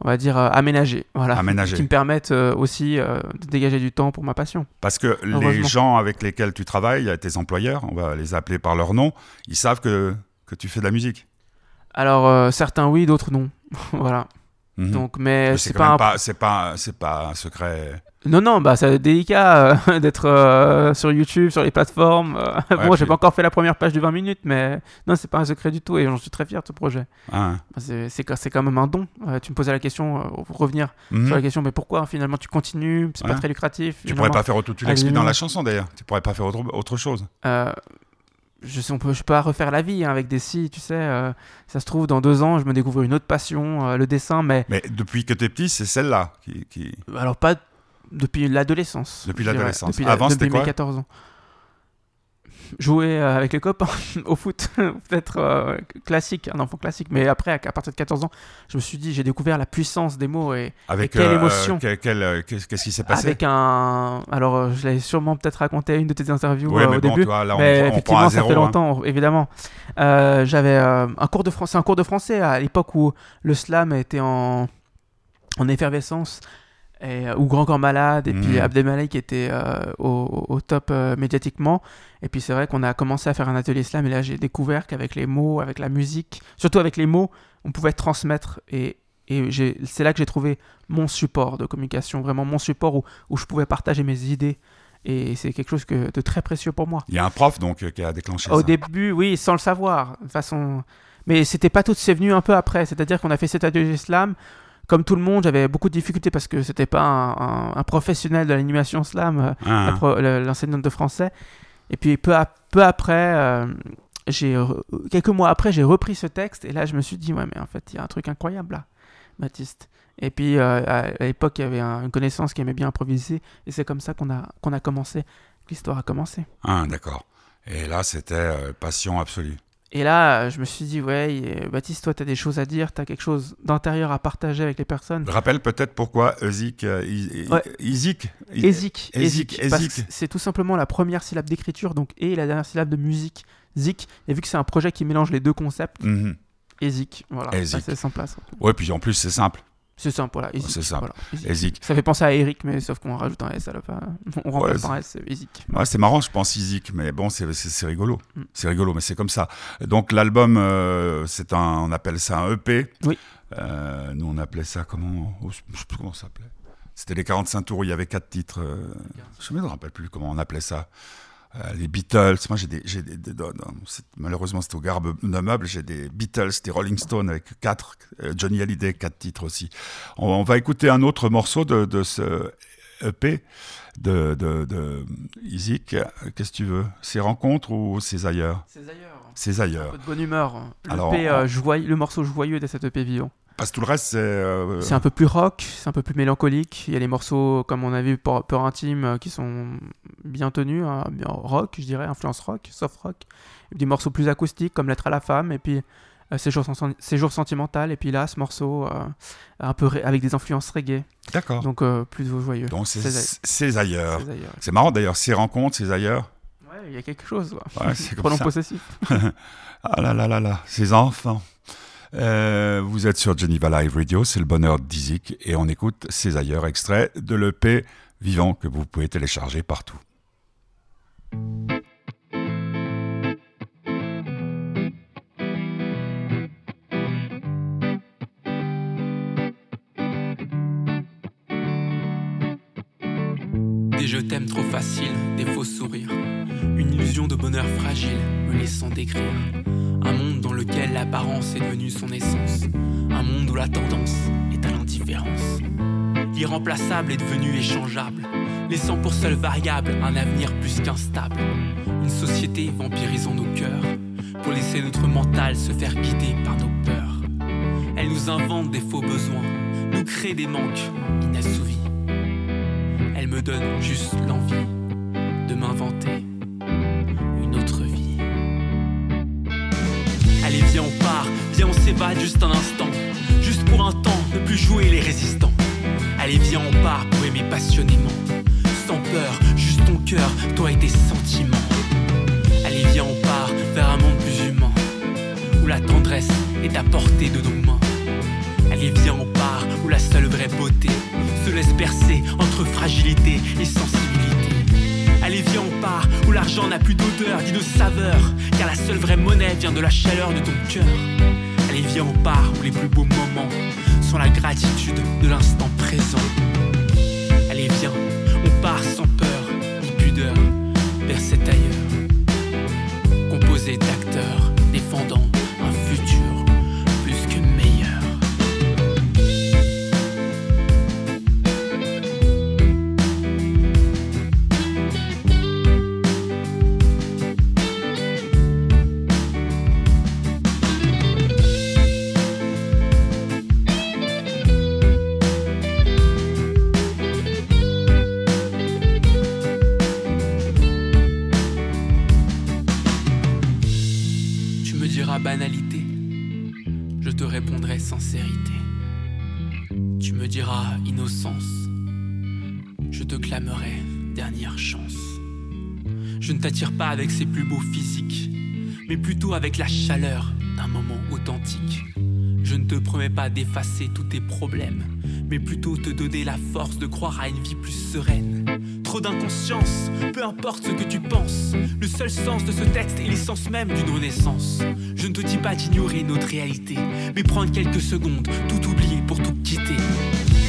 Speaker 5: on va dire aménagées, voilà,
Speaker 1: Aménagées.
Speaker 5: qui me permettent aussi de dégager du temps pour ma passion.
Speaker 1: Parce que les gens avec lesquels tu travailles, tes employeurs, on va les appeler par leur nom, ils savent que, que tu fais de la musique.
Speaker 5: Alors certains oui, d'autres non, voilà.
Speaker 1: Mhm.
Speaker 2: Donc, mais
Speaker 1: Mais
Speaker 2: c'est pas
Speaker 1: pas, c'est pas, c'est pas un secret.
Speaker 2: Non, non, bah c'est délicat euh, d'être euh, sur YouTube, sur les plateformes. euh. bon, j'ai pas encore fait la première page de 20 minutes, mais non, c'est pas un secret du tout et j'en suis très fier de ce projet. Bah, C'est quand même un don. Euh, tu me posais la question, pour revenir
Speaker 1: Mhm.
Speaker 2: sur la question, mais pourquoi finalement tu continues? C'est
Speaker 1: Ouais.
Speaker 2: pas très lucratif.
Speaker 1: Tu pourrais pas faire autre. Tu l'expliques dans la chanson d'ailleurs. Tu pourrais pas faire autre, autre chose.
Speaker 2: Je sais, on peut, je peux pas refaire la vie hein, avec des si, tu sais. euh, ça se trouve, dans deux ans, je me découvre une autre passion, euh, le dessin, mais
Speaker 1: Mais depuis que t'es petit, c'est celle-là qui. qui-
Speaker 2: alors pas depuis l'adolescence.
Speaker 1: Depuis l'adolescence. Avant, c'était
Speaker 2: depuis mes
Speaker 1: quoi
Speaker 2: 14 ans. Jouer euh, avec les copains au foot, peut-être euh, classique, un enfant classique. Mais après, à, partir de 14 ans, je me suis dit, j'ai découvert la puissance des mots et
Speaker 1: Avec
Speaker 2: quelle
Speaker 1: euh,
Speaker 2: émotion.
Speaker 1: quel, Qu'est-ce qui s'est passé?
Speaker 2: Avec un. Alors, je l'avais sûrement peut-être raconté à une de tes interviews
Speaker 1: Oui,
Speaker 2: euh,
Speaker 1: mais
Speaker 2: au
Speaker 1: bon,
Speaker 2: début.
Speaker 1: tu vois, là, on,
Speaker 2: Mais
Speaker 1: on prend
Speaker 2: effectivement,
Speaker 1: à
Speaker 2: ça fait
Speaker 1: hein.
Speaker 2: longtemps, évidemment. J'avais un cours de français, un cours de français à l'époque où le slam était en, en effervescence, et, euh, ou Grand Corps Malade, et puis
Speaker 1: Mhm.
Speaker 2: Abdelmalek qui était euh, au, au top euh, médiatiquement. Et puis c'est vrai qu'on a commencé à faire un atelier slam, et là j'ai découvert qu'avec les mots, avec la musique, surtout avec les mots, on pouvait transmettre. Et, et c'est là que j'ai trouvé mon support de communication, vraiment mon support où, où je pouvais partager mes idées. Et c'est quelque chose que, de très précieux pour moi.
Speaker 1: Il y a un prof donc qui a déclenché
Speaker 2: Au
Speaker 1: ça.
Speaker 2: début, oui, sans le savoir, de façon. Mais c'était pas tout, c'est venu un peu après. C'est-à-dire qu'on a fait cet atelier slam. Comme tout le monde, j'avais beaucoup de difficultés parce que c'était pas un, un- un professionnel de l'animation slam, euh, le- l'enseignante de français. Et puis peu, à- peu après, euh, j'ai quelques mois après, j'ai repris ce texte et là, je me suis dit, ouais, mais en fait, il y a un truc incroyable là, Baptiste. Et puis euh, à, l'époque, il y avait un- une connaissance qui aimait bien improviser et c'est comme ça qu'on a, qu'on a commencé, que l'histoire a commencé.
Speaker 1: hein, D'accord. Et là, c'était euh, passion absolue.
Speaker 2: Et là, je me suis dit, ouais, Baptiste, toi, tu as des choses à dire, tu as quelque chose d'intérieur à partager avec les personnes.
Speaker 1: Je rappelle peut-être pourquoi Ezik. euh,
Speaker 2: ézik. que c'est tout simplement la première syllabe d'écriture, donc et la dernière syllabe de musique, zik. Et vu que c'est un projet qui mélange les deux concepts,
Speaker 1: Mhm.
Speaker 2: ézik, voilà, c'est sans place.
Speaker 1: Ouais, puis en plus, c'est simple.
Speaker 2: C'est simple, voilà,
Speaker 1: C'est simple.
Speaker 2: voilà.
Speaker 1: Ezik.
Speaker 2: Ça fait penser à Eric, mais sauf qu'on rajoute un S à la fin. On remplace
Speaker 1: Ouais,
Speaker 2: par un S, c'est ézik.
Speaker 1: Ouais, c'est marrant, je pense Izik, mais bon, c'est c'est- c'est rigolo.
Speaker 2: Mm.
Speaker 1: C'est rigolo, mais c'est comme ça. Donc l'album, euh, c'est un, on appelle ça un EP.
Speaker 2: Oui.
Speaker 1: Euh, nous, on appelait ça comment? Oh, Je sais plus comment ça s'appelait. C'était les 45 tours, il y avait quatre titres. euh, je ne me rappelle plus comment on appelait ça. Euh, les Beatles, moi j'ai des, j'ai des, des- non, non, c'est- malheureusement c'était au garde de meubles, j'ai des Beatles, des Rolling Stones avec quatre, euh, Johnny Hallyday quatre titres aussi. On, on va écouter un autre morceau de, de ce EP de, de, de Izik. Qu'est-ce que tu veux? C'est Rencontres ou C'est ailleurs?
Speaker 2: C'est ailleurs.
Speaker 1: C'est
Speaker 2: Un
Speaker 1: ailleurs.
Speaker 2: peu de bonne humeur. Le,
Speaker 1: Alors,
Speaker 2: EP,
Speaker 1: en-
Speaker 2: euh, joyeux- le morceau joyeux de cette EP vivant.
Speaker 1: Parce que tout le reste, c'est. euh,
Speaker 2: C'est un peu plus rock, c'est un peu plus mélancolique. Il y a les morceaux, comme on a vu, Peur, Peur Intime, euh, qui sont bien tenus, hein, rock, je dirais, influence rock, soft rock. Des morceaux plus acoustiques, comme Lettre à la femme, et puis euh, Séjour, sen- Séjour sentimental, et puis là, ce morceau, euh, un peu avec des influences reggae,
Speaker 1: D'accord.
Speaker 2: donc euh, plus joyeux.
Speaker 1: Donc c'est ailleurs.
Speaker 2: C'est ailleurs.
Speaker 1: C'est marrant d'ailleurs, ces rencontres, c'est ailleurs.
Speaker 2: Ouais, il y a quelque chose.
Speaker 1: Ouais, c'est
Speaker 2: Pronom possessif.
Speaker 1: Ah là là là là, ces enfants. Euh, vous êtes sur Geneva Live Radio, c'est le bonheur d'Izik et on écoute ces ailleurs extraits de l'EP vivant que vous pouvez télécharger partout.
Speaker 4: Des je t'aime trop facile, des faux sourires. Une illusion de bonheur fragile, me laissant décrire. Un monde dans lequel l'apparence est devenue son essence. Un monde où la tendance est à l'indifférence. L'irremplaçable est devenu échangeable, laissant pour seule variable un avenir plus qu'instable. Une société vampirisant nos cœurs, pour laisser notre mental se faire guider par nos peurs. Elle nous invente des faux besoins, nous crée des manques inassouvis. Elle me donne juste l'envie de m'inventer viens, on s'évade juste un instant. Juste pour un temps, ne plus jouer les résistants. Allez, viens, on part pour aimer passionnément. Sans peur, juste ton cœur, toi et tes sentiments. Allez, viens, on part vers un monde plus humain. Où la tendresse est à portée de nos mains. Allez, viens, on part où la seule vraie beauté se laisse percer entre fragilité et sensibilité. Allez, viens, on part où l'argent n'a plus d'odeur ni de saveur, seule vraie monnaie vient de la chaleur de ton cœur. Allez, viens, on part où les plus beaux moments sont la gratitude de l'instant présent. Avec ses plus beaux physiques, mais plutôt avec la chaleur d'un moment authentique. Je ne te promets pas d'effacer tous tes problèmes, mais plutôt te donner la force de croire à une vie plus sereine. Trop d'inconscience, peu importe ce que tu penses. Le seul sens de ce texte est l'essence même d'une renaissance. Je ne te dis pas d'ignorer notre réalité, mais prendre quelques secondes, tout oublier pour tout quitter.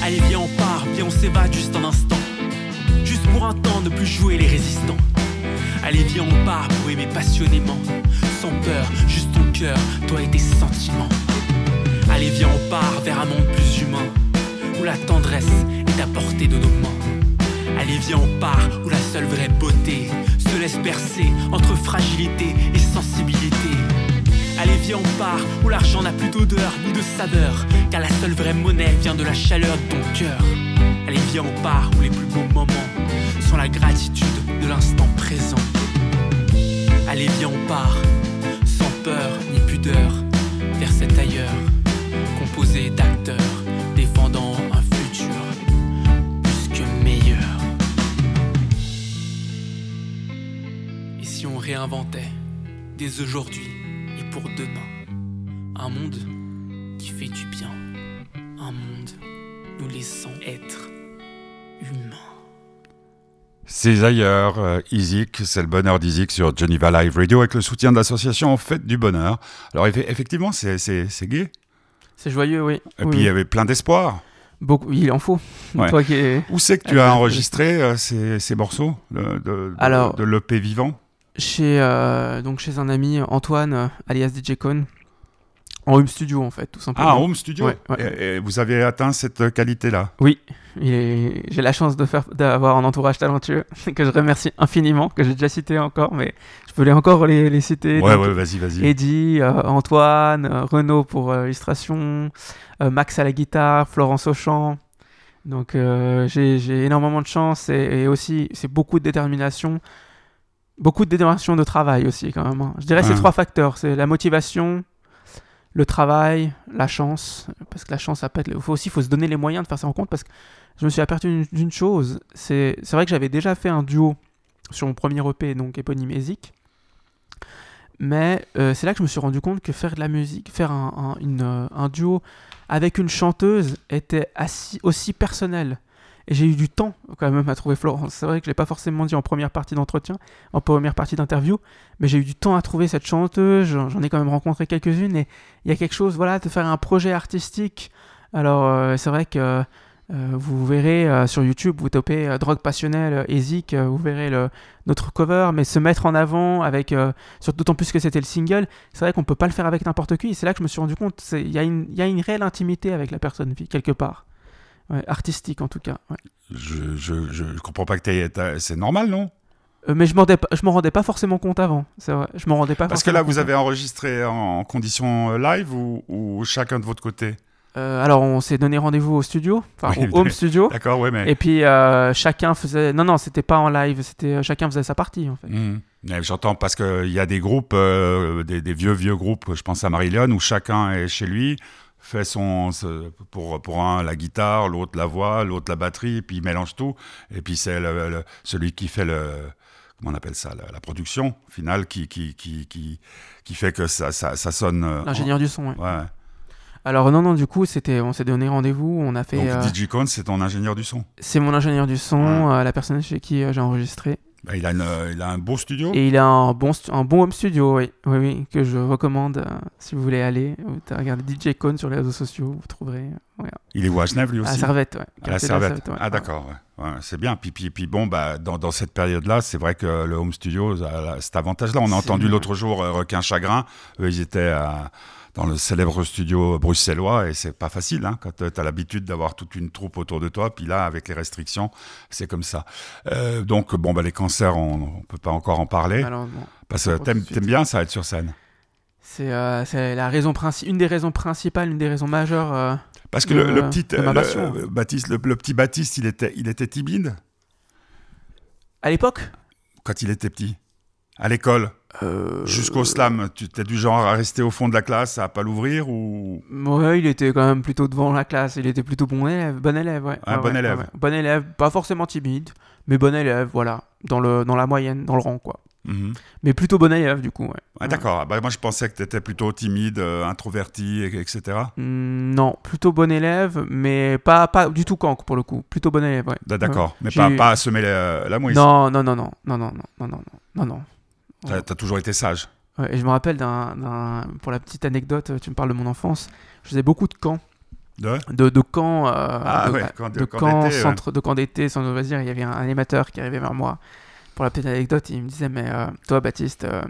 Speaker 4: Allez, viens, on part, viens, on s'évade juste un instant. Juste pour un temps, ne plus jouer les résistants. Allez, viens, on part pour aimer passionnément. Sans peur, juste ton cœur, toi et tes sentiments. Allez, viens, on part vers un monde plus humain, où la tendresse est à portée de nos mains. Allez, viens, on part où la seule vraie beauté se laisse percer entre fragilité et sensibilité. Allez, viens, on part où l'argent n'a plus d'odeur ni de saveur, car la seule vraie monnaie vient de la chaleur de ton cœur. Allez, viens, on part où les plus beaux moments sont la gratitude de l'instant présent. Allez, viens, on part sans peur ni pudeur vers cet ailleurs, composé d'acteurs défendant un futur plus que meilleur. Et si on réinventait dès aujourd'hui et pour demain un monde qui fait du bien, un monde nous laissant être humains?
Speaker 1: C'est ailleurs, euh, Izik, c'est le bonheur d'Izik sur Geneva Live Radio avec le soutien de l'association Fête du Bonheur. Alors effe- effectivement, c'est c'est- c'est gai.
Speaker 2: C'est joyeux, oui.
Speaker 1: Et
Speaker 2: Oui,
Speaker 1: puis il y avait plein d'espoir.
Speaker 2: Beaucoup, il en faut.
Speaker 1: Ouais.
Speaker 2: Toi qui es
Speaker 1: Où c'est que tu as enregistré euh, ces, ces morceaux de, de,
Speaker 2: Alors-
Speaker 1: de l'EP vivant?
Speaker 2: chez, euh, donc chez un ami, Antoine, alias DJ Cone, en home studio en fait, tout simplement.
Speaker 1: Ah, Home Studio
Speaker 2: Ouais, ouais.
Speaker 1: Et, et vous avez atteint cette qualité-là
Speaker 2: Oui, est- j'ai la chance d'avoir un entourage talentueux que je remercie infiniment, que j'ai déjà cité encore, mais je voulais encore les, les citer.
Speaker 1: Ouais,
Speaker 2: Donc,
Speaker 1: ouais, vas-y, vas-y.
Speaker 2: Eddie, euh, Antoine, euh, Renaud pour euh, l'illustration, euh, Max à la guitare, Florence au chant. Donc euh, j'ai énormément de chance et, et aussi c'est beaucoup de détermination, beaucoup de détermination de travail aussi quand même. hein. Je dirais
Speaker 1: Ouais.
Speaker 2: ces trois facteurs, c'est la motivation, le travail, la chance, parce que la chance, ça peut être... Il faut aussi faut se donner les moyens de faire ça en compte, parce que je me suis aperçu d'une- chose, c'est vrai que j'avais déjà fait un duo sur mon premier EP, donc éponyme Ezik, mais euh, c'est là que je me suis rendu compte que faire de la musique, faire un, euh, duo avec une chanteuse était aussi personnel. Et j'ai eu du temps quand même à trouver Florence. C'est vrai que je l'ai pas forcément dit en première partie d'entretien, en première partie d'interview, mais j'ai eu du temps à trouver cette chanteuse. J'en ai quand même rencontré quelques-unes et il y a quelque chose, voilà, de faire un projet artistique. Alors euh, c'est vrai que euh, vous verrez euh, sur YouTube, vous tapez euh, Drogue passionnelle, Ezik, vous verrez notre cover, mais se mettre en avant avec, d'autant plus que c'était le single, c'est vrai qu'on peut pas le faire avec n'importe qui. C'est là que je me suis rendu compte, il y a une réelle intimité avec la personne, quelque part. Ouais, artistique en tout cas. ouais.
Speaker 1: Je, je, je comprends pas que C'est normal, non?
Speaker 2: Euh, mais je m'en je m'en rendais pas forcément compte avant. C'est vrai. Je m'en rendais pas.
Speaker 1: Parce que là, vous
Speaker 2: compte.
Speaker 1: avez enregistré en condition euh, live ou, ou chacun de votre côté?
Speaker 2: Euh, alors on s'est donné rendez-vous au studio, enfin
Speaker 1: Oui,
Speaker 2: au home studio.
Speaker 1: D'accord, ouais, mais.
Speaker 2: Et puis euh, chacun faisait. Non non, c'était pas en live. C'était chacun faisait sa partie en fait.
Speaker 1: Mais J'entends parce qu'il y a des groupes, des, des vieux, vieux groupes, je pense à Marilyn, où chacun est chez lui, fait son. Pour, pour un, la guitare, l'autre la voix, l'autre la batterie, et puis il mélange tout. Et puis c'est le- le- celui qui fait le. Comment on appelle ça La, la production finale qui, qui, qui, qui, qui fait que ça, ça, ça sonne. euh,
Speaker 2: L'ingénieur du son. ouais.
Speaker 1: Ouais.
Speaker 2: Alors non non, du coup c'était, on s'est donné rendez-vous, on a fait.
Speaker 1: Donc
Speaker 2: euh,
Speaker 1: DJ Cone, c'est ton ingénieur du son.
Speaker 2: C'est mon ingénieur du son,
Speaker 1: Ouais.
Speaker 2: euh, la personne chez qui euh, j'ai enregistré.
Speaker 1: Bah, il, a une, euh, il a un beau studio.
Speaker 2: Et il a un bon, un bon home studio, oui, oui, oui que je recommande euh, si vous voulez aller. Regardez DJ Cone sur les réseaux sociaux, vous trouverez. euh, ouais.
Speaker 1: Il est où à Genève lui
Speaker 2: À
Speaker 1: aussi
Speaker 2: Servette, ouais.
Speaker 1: À la Servette.
Speaker 2: ouais.
Speaker 1: Ah d'accord, ouais. C'est bien. Puis, puis, puis bon, bah, dans, dans cette période-là, c'est vrai que le home studio a cet avantage-là. On a entendu l'autre jour Requin Chagrin. Eux, ils étaient à- dans le célèbre studio bruxellois et c'est pas facile hein, quand tu as l'habitude d'avoir toute une troupe autour de toi. Puis là, avec les restrictions, c'est comme ça. Euh, donc, bon, bah, les concerts, on ne peut pas encore en parler. Parce que t'aimes bien ça, être sur scène.
Speaker 2: C'est euh, c'est la raison une des raisons principales, une des raisons majeures. euh,
Speaker 1: Parce que le,
Speaker 2: de-
Speaker 1: le petit, le- euh, Baptiste, le, le petit Baptiste, il était, il était timide?
Speaker 2: À l'époque?
Speaker 1: Quand il était petit, à l'école?
Speaker 2: Euh,
Speaker 1: Jusqu'au slam, tu étais du genre à rester au fond de la classe, à pas l'ouvrir ou
Speaker 2: Ouais, il était quand même plutôt devant la classe. Il était plutôt bon élève, bon élève, ouais.
Speaker 1: Ah,
Speaker 2: Ouais,
Speaker 1: bon
Speaker 2: ouais,
Speaker 1: élève.
Speaker 2: ouais. Bon élève, pas forcément timide, mais bon élève, voilà, dans le dans la moyenne, dans le rang, quoi.
Speaker 1: Mhm.
Speaker 2: Mais plutôt bon élève, du coup, ouais.
Speaker 1: Ah. D'accord. Bah, moi, je pensais que tu étais plutôt timide, euh, introverti, et- etc.
Speaker 2: Hmm, non, plutôt bon élève, mais pas pas du tout cancre pour le coup. Plutôt bon élève, ouais.
Speaker 1: Ah, D'accord. Mais pas, pas à semer la, la mouise.
Speaker 2: Non, non, non, non, non, non, non, non, non, non, non.
Speaker 1: T'as as toujours été sage.
Speaker 2: Ouais, et je me rappelle d'un, pour la petite anecdote, tu me parles de mon enfance. Je faisais beaucoup de camps,
Speaker 1: De
Speaker 2: de, de camps, euh,
Speaker 1: Ah
Speaker 2: de,
Speaker 1: ouais, camp de-
Speaker 2: de
Speaker 1: camp
Speaker 2: camps,
Speaker 1: d'été, ouais.
Speaker 2: centre de camps d'été, sans loisir. Il y avait un animateur qui arrivait vers moi pour la petite anecdote. Il me disait mais euh, toi Baptiste, euh,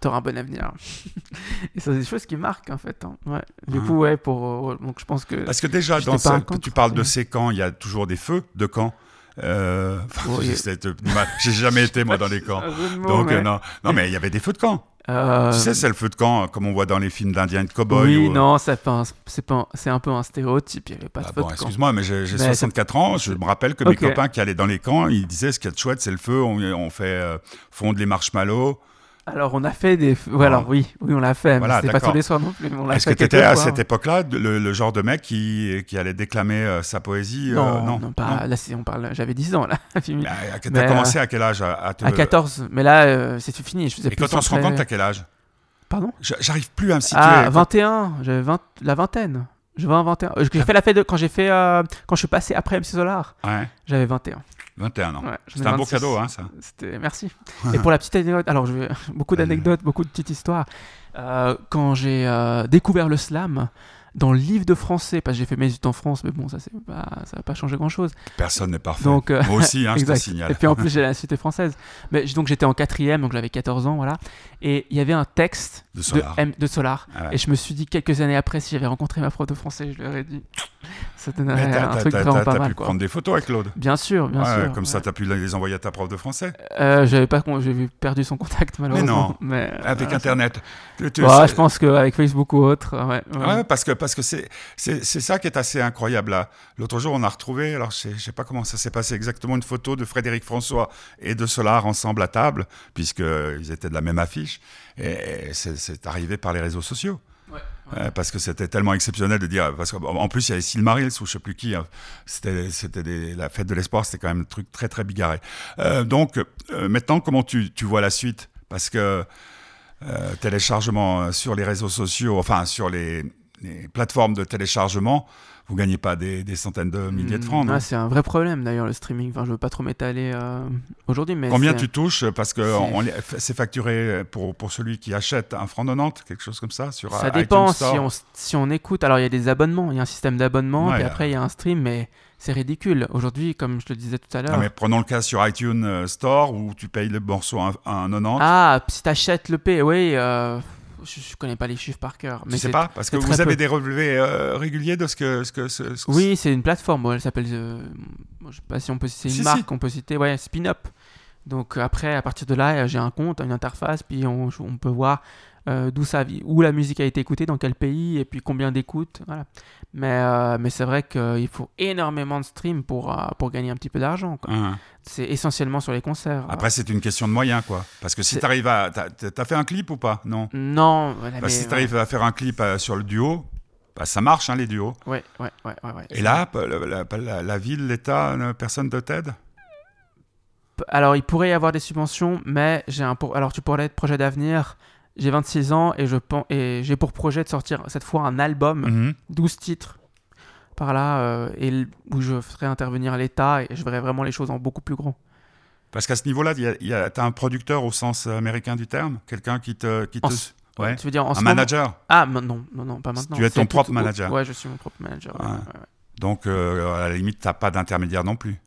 Speaker 2: t'auras un bon avenir. et ça c'est des choses qui marquent en fait. hein. Ouais. Du
Speaker 1: Ah.
Speaker 2: coup ouais pour euh, donc je pense que
Speaker 1: Parce que déjà, dans ce-
Speaker 2: camp,
Speaker 1: tu parles de ces camps, il y a toujours des feux de camps. Euh,
Speaker 2: Oui.
Speaker 1: J'ai jamais été, moi, dans les camps. Donc,
Speaker 2: mais-
Speaker 1: euh, non. non, mais il y avait des feux de camp.
Speaker 2: Euh,
Speaker 1: Tu sais, c'est le feu de camp, comme on voit dans les films d'Indiens et de cow-boys.
Speaker 2: oui,
Speaker 1: ou,
Speaker 2: non, c'est un- un- peu un stéréotype. Il y avait pas de
Speaker 1: Ah
Speaker 2: feu
Speaker 1: bon,
Speaker 2: de camp.
Speaker 1: excuse-moi, mais j'ai j'ai
Speaker 2: Mais
Speaker 1: 64 ans. Je me rappelle que mes copains qui allaient dans les camps, ils disaient ce qu'il y a de chouette, c'est le feu. On, on fait euh, fondre les marshmallows.
Speaker 2: Alors on a fait des, ouais, alors oui, oui on l'a fait,
Speaker 1: Voilà,
Speaker 2: mais c'était pas tous les soirs non plus.
Speaker 1: Est-ce que tu étais à
Speaker 2: fois.
Speaker 1: cette époque-là de- le, le genre de mec qui, qui allait déclamer euh, sa poésie euh,
Speaker 2: Non, non, pas. Là, c'est- on parle. J'avais 10 ans là.
Speaker 1: Mais, euh, T'as
Speaker 2: Mais,
Speaker 1: commencé à quel âge à, te-
Speaker 2: à 14, mais là euh, c'est fini. Je faisais
Speaker 1: Et
Speaker 2: plus
Speaker 1: quand on se rend compte, t'as quel âge?
Speaker 2: Pardon?
Speaker 1: J'arrive plus à me situer.
Speaker 2: Ah,
Speaker 1: Quand-
Speaker 2: 21. J'avais 20... la vingtaine. Je 20, 21. Euh, J'ai fait la fête de... quand j'ai fait euh, quand je suis passé après MC Solar.
Speaker 1: Ouais,
Speaker 2: J'avais 21.
Speaker 1: 21 ans.
Speaker 2: Ouais,
Speaker 1: C'était un beau
Speaker 2: 26.
Speaker 1: cadeau, hein, ça.
Speaker 2: C'était merci. Et pour la petite anecdote, alors je vais... beaucoup d'anecdotes, beaucoup de petites histoires. Euh, quand j'ai euh, découvert le slam dans le livre de français, parce que j'ai fait mes études en France, mais bon, ça c'est pas, ça va pas changer grand chose.
Speaker 1: Personne n'est parfait.
Speaker 2: Donc, euh,
Speaker 1: Moi aussi, hein, je te signale.
Speaker 2: Et puis en plus, j'ai la cité française. Mais donc j'étais en quatrième, donc j'avais 14 ans, voilà. Et il y avait un texte
Speaker 1: De
Speaker 2: de,
Speaker 1: Solar.
Speaker 2: M- de Solar.
Speaker 1: Ah ouais.
Speaker 2: Et je me suis dit, quelques années après, si j'avais rencontré ma prof de français, je lui aurais dit, ça donnerait un truc vraiment pas mal,
Speaker 1: pu
Speaker 2: quoi.
Speaker 1: prendre des photos avec Claude.
Speaker 2: Bien sûr, bien
Speaker 1: Ouais,
Speaker 2: sûr.
Speaker 1: Comme ça,
Speaker 2: ouais.
Speaker 1: t'as pu les envoyer à ta prof de français.
Speaker 2: Euh, j'avais pas, con- j'ai perdu son contact malheureusement.
Speaker 1: non.
Speaker 2: Mais,
Speaker 1: Avec
Speaker 2: euh,
Speaker 1: Internet. Tu- tu- c'est-
Speaker 2: je pense qu'avec Facebook ou autre. Ouais,
Speaker 1: parce que parce que c'est ça qui est assez incroyable là. L'autre jour, on a retrouvé, alors je sais, je sais pas comment ça s'est passé exactement, une photo de Frédéric François et de Solar ensemble à table, puisque ils étaient de la même affiche. Et, et c'est arrivé par les réseaux sociaux.
Speaker 2: Ouais,
Speaker 1: Euh, parce que c'était tellement exceptionnel de dire parce qu'en en plus il y avait Silmarils ou je sais plus qui hein. c'était la fête de l'espoir c'était quand même un truc très très bigarré Euh, donc euh, maintenant comment tu, tu vois la suite? Parce que euh, téléchargement euh, sur les réseaux sociaux enfin sur les, les plateformes de téléchargement vous gagnez pas des, des centaines de milliers de francs non
Speaker 2: Ah, c'est un vrai problème d'ailleurs le streaming. Enfin, je veux pas trop m'étaler euh, aujourd'hui, mais
Speaker 1: Combien tu touches Parce que
Speaker 2: c'est-
Speaker 1: facturé pour, pour celui qui achète un franc 90, quelque chose comme ça sur
Speaker 2: Ça
Speaker 1: iTunes
Speaker 2: dépend si on, si on écoute. Alors, il y a des abonnements, il y a un système d'abonnement,
Speaker 1: Ouais,
Speaker 2: puis
Speaker 1: euh.
Speaker 2: après, il y a un stream, mais c'est ridicule. Aujourd'hui, comme je te le disais tout à l'heure.
Speaker 1: Non, mais prenons le cas sur iTunes euh, Store où tu payes le morceau à, à un 90.
Speaker 2: Ah, si t'achètes le P, oui, euh, je, je connais pas les chiffres par cœur. Mais
Speaker 1: sais
Speaker 2: c'est-
Speaker 1: pas Parce que vous avez
Speaker 2: peu.
Speaker 1: des relevés euh, réguliers de ce que. Ce que ce-
Speaker 2: Oui, c'est une plateforme, elle s'appelle. euh, je sais pas si on peut c'est une
Speaker 1: Si,
Speaker 2: marque
Speaker 1: si.
Speaker 2: qu'on peut citer, ouais, Spin Up. Donc après, à partir de là, j'ai un compte, une interface, puis on, on peut voir euh, d'où ça où la musique a été écoutée, dans quel pays, et puis combien d'écoutes. Voilà. Mais, euh, mais c'est vrai qu'il faut énormément de streams pour, euh, pour gagner un petit peu d'argent.
Speaker 1: Hein.
Speaker 2: C'est essentiellement sur les concerts.
Speaker 1: Après, c'est une question de moyens, quoi. Parce que si tu arrives à. T'as fait un clip ou pas? Non.
Speaker 2: Non, voilà,
Speaker 1: Bah,
Speaker 2: mais,
Speaker 1: si tu arrives à faire un clip sur le duo, bah, ça marche, hein, les duos.
Speaker 2: Ouais, ouais, ouais, ouais.
Speaker 1: Et là, la, la- ville, l'État, personne ne t'aide?
Speaker 2: Alors, il pourrait y avoir des subventions, mais j'ai un pour... alors tu pourrais être projet d'avenir. J'ai 26 ans et je pen- et j'ai pour projet de sortir cette fois un album,
Speaker 1: Mhm.
Speaker 2: 12 titres par là, euh, et où je ferai intervenir l'État et je verrai vraiment les choses en beaucoup plus grand.
Speaker 1: Parce qu'à ce niveau-là, tu as un producteur au sens américain du terme Quelqu'un qui te. Qui te... Ouais.
Speaker 2: Tu veux dire en
Speaker 1: Un
Speaker 2: moment-
Speaker 1: manager
Speaker 2: Ah non, non, non, pas maintenant.
Speaker 1: Tu es ton propre
Speaker 2: tout-
Speaker 1: manager.
Speaker 2: Ouais, je suis mon propre manager. ouais,
Speaker 1: Ouais. Donc, euh, à la limite, tu n'as pas d'intermédiaire non plus.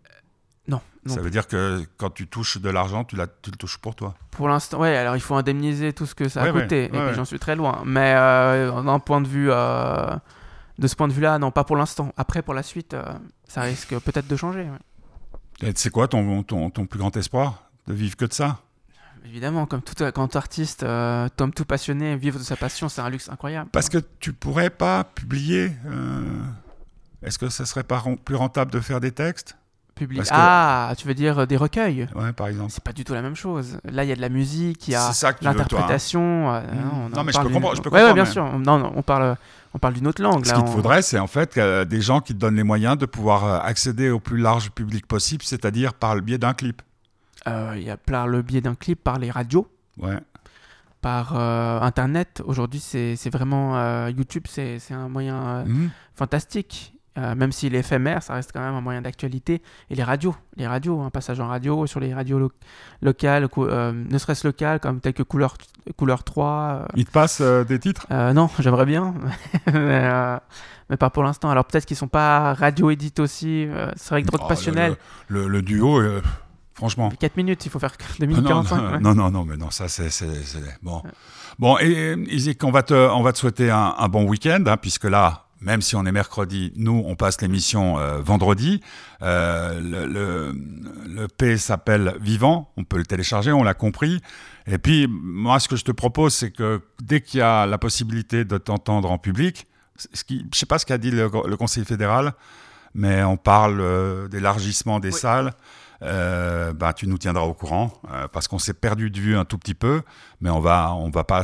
Speaker 2: Non, non.
Speaker 1: Ça veut dire que quand tu touches de l'argent, tu, la- tu le touches pour toi.
Speaker 2: Pour l'instant, ouais, alors il faut indemniser tout ce que ça a
Speaker 1: Ouais,
Speaker 2: coûté.
Speaker 1: ouais,
Speaker 2: et puis
Speaker 1: ouais.
Speaker 2: j'en suis très loin. Mais euh, d'un point de vue. euh, de ce point de vue-là, non, pas pour l'instant. Après, pour la suite, euh, ça risque peut-être de changer.
Speaker 1: c'est quoi ton, ton, ton plus grand espoir De vivre que de ça?
Speaker 2: Évidemment, comme tout, quand artiste, comme tout passionné, vivre de sa passion, c'est un luxe incroyable.
Speaker 1: Parce que tu pourrais pas publier Est-ce que ça serait pas plus rentable de faire des textes?
Speaker 2: Public-
Speaker 1: parce que-
Speaker 2: Ah, tu veux dire euh, des recueils
Speaker 1: Ouais, par exemple.
Speaker 2: C'est pas du tout la même chose. Là, il y a de la musique, il y a
Speaker 1: hein.
Speaker 2: l'interprétation. euh,
Speaker 1: Mmh.
Speaker 2: on-
Speaker 1: Non,
Speaker 2: on
Speaker 1: mais je peux comprendre- je peux
Speaker 2: Ouais, ouais,
Speaker 1: comprendre,
Speaker 2: bien
Speaker 1: mais-
Speaker 2: sûr. Non, non, on parle, on parle d'une autre langue.
Speaker 1: Ce qu'il
Speaker 2: on-
Speaker 1: faudrait, c'est en fait que des gens qui te donnent les moyens de pouvoir euh, accéder au plus large public possible, c'est-à-dire par le biais d'un clip.
Speaker 2: Euh, Il y a par le biais d'un clip, par les radios,
Speaker 1: Ouais.
Speaker 2: par euh, Internet. Aujourd'hui, c'est c'est vraiment euh, YouTube, c'est c'est un moyen euh,
Speaker 1: Mhm.
Speaker 2: fantastique. Euh, même s'il est éphémère, ça reste quand même un moyen d'actualité. Et les radios, les radios, un passage en radio sur les radios lo- locales, euh, ne serait-ce locales, comme telles que Couleur, Couleur 3. euh,
Speaker 1: Il te passe euh, des titres?
Speaker 2: Non, j'aimerais bien, mais, mais pas pour l'instant. Alors peut-être qu'ils sont pas radio edit aussi. c'est vrai que Drogue
Speaker 1: Oh,
Speaker 2: Passionnel,
Speaker 1: Le, le- le duo, franchement.
Speaker 2: 4 minutes, il faut faire 2
Speaker 1: Ah
Speaker 2: minutes
Speaker 1: non,
Speaker 2: 45.
Speaker 1: non,
Speaker 2: ouais.
Speaker 1: non, non, non, mais non, ça c'est bon. Bon, et Isaac, on va te, on va te souhaiter un, un bon week-end, hein, puisque là, même si on est mercredi, nous on passe l'émission euh, vendredi. Euh, le, le, le P s'appelle Vivant, on peut le télécharger, on l'a compris. Et puis moi, ce que je te propose, c'est que dès qu'il y a la possibilité de t'entendre en public, ce qui, je sais pas ce qu'a dit le, le Conseil fédéral, mais on parle euh, d'élargissement des
Speaker 2: Oui.
Speaker 1: salles. Ben, tu nous tiendras au courant parce qu'on s'est perdu de vue un tout petit peu, mais on va, on va pas,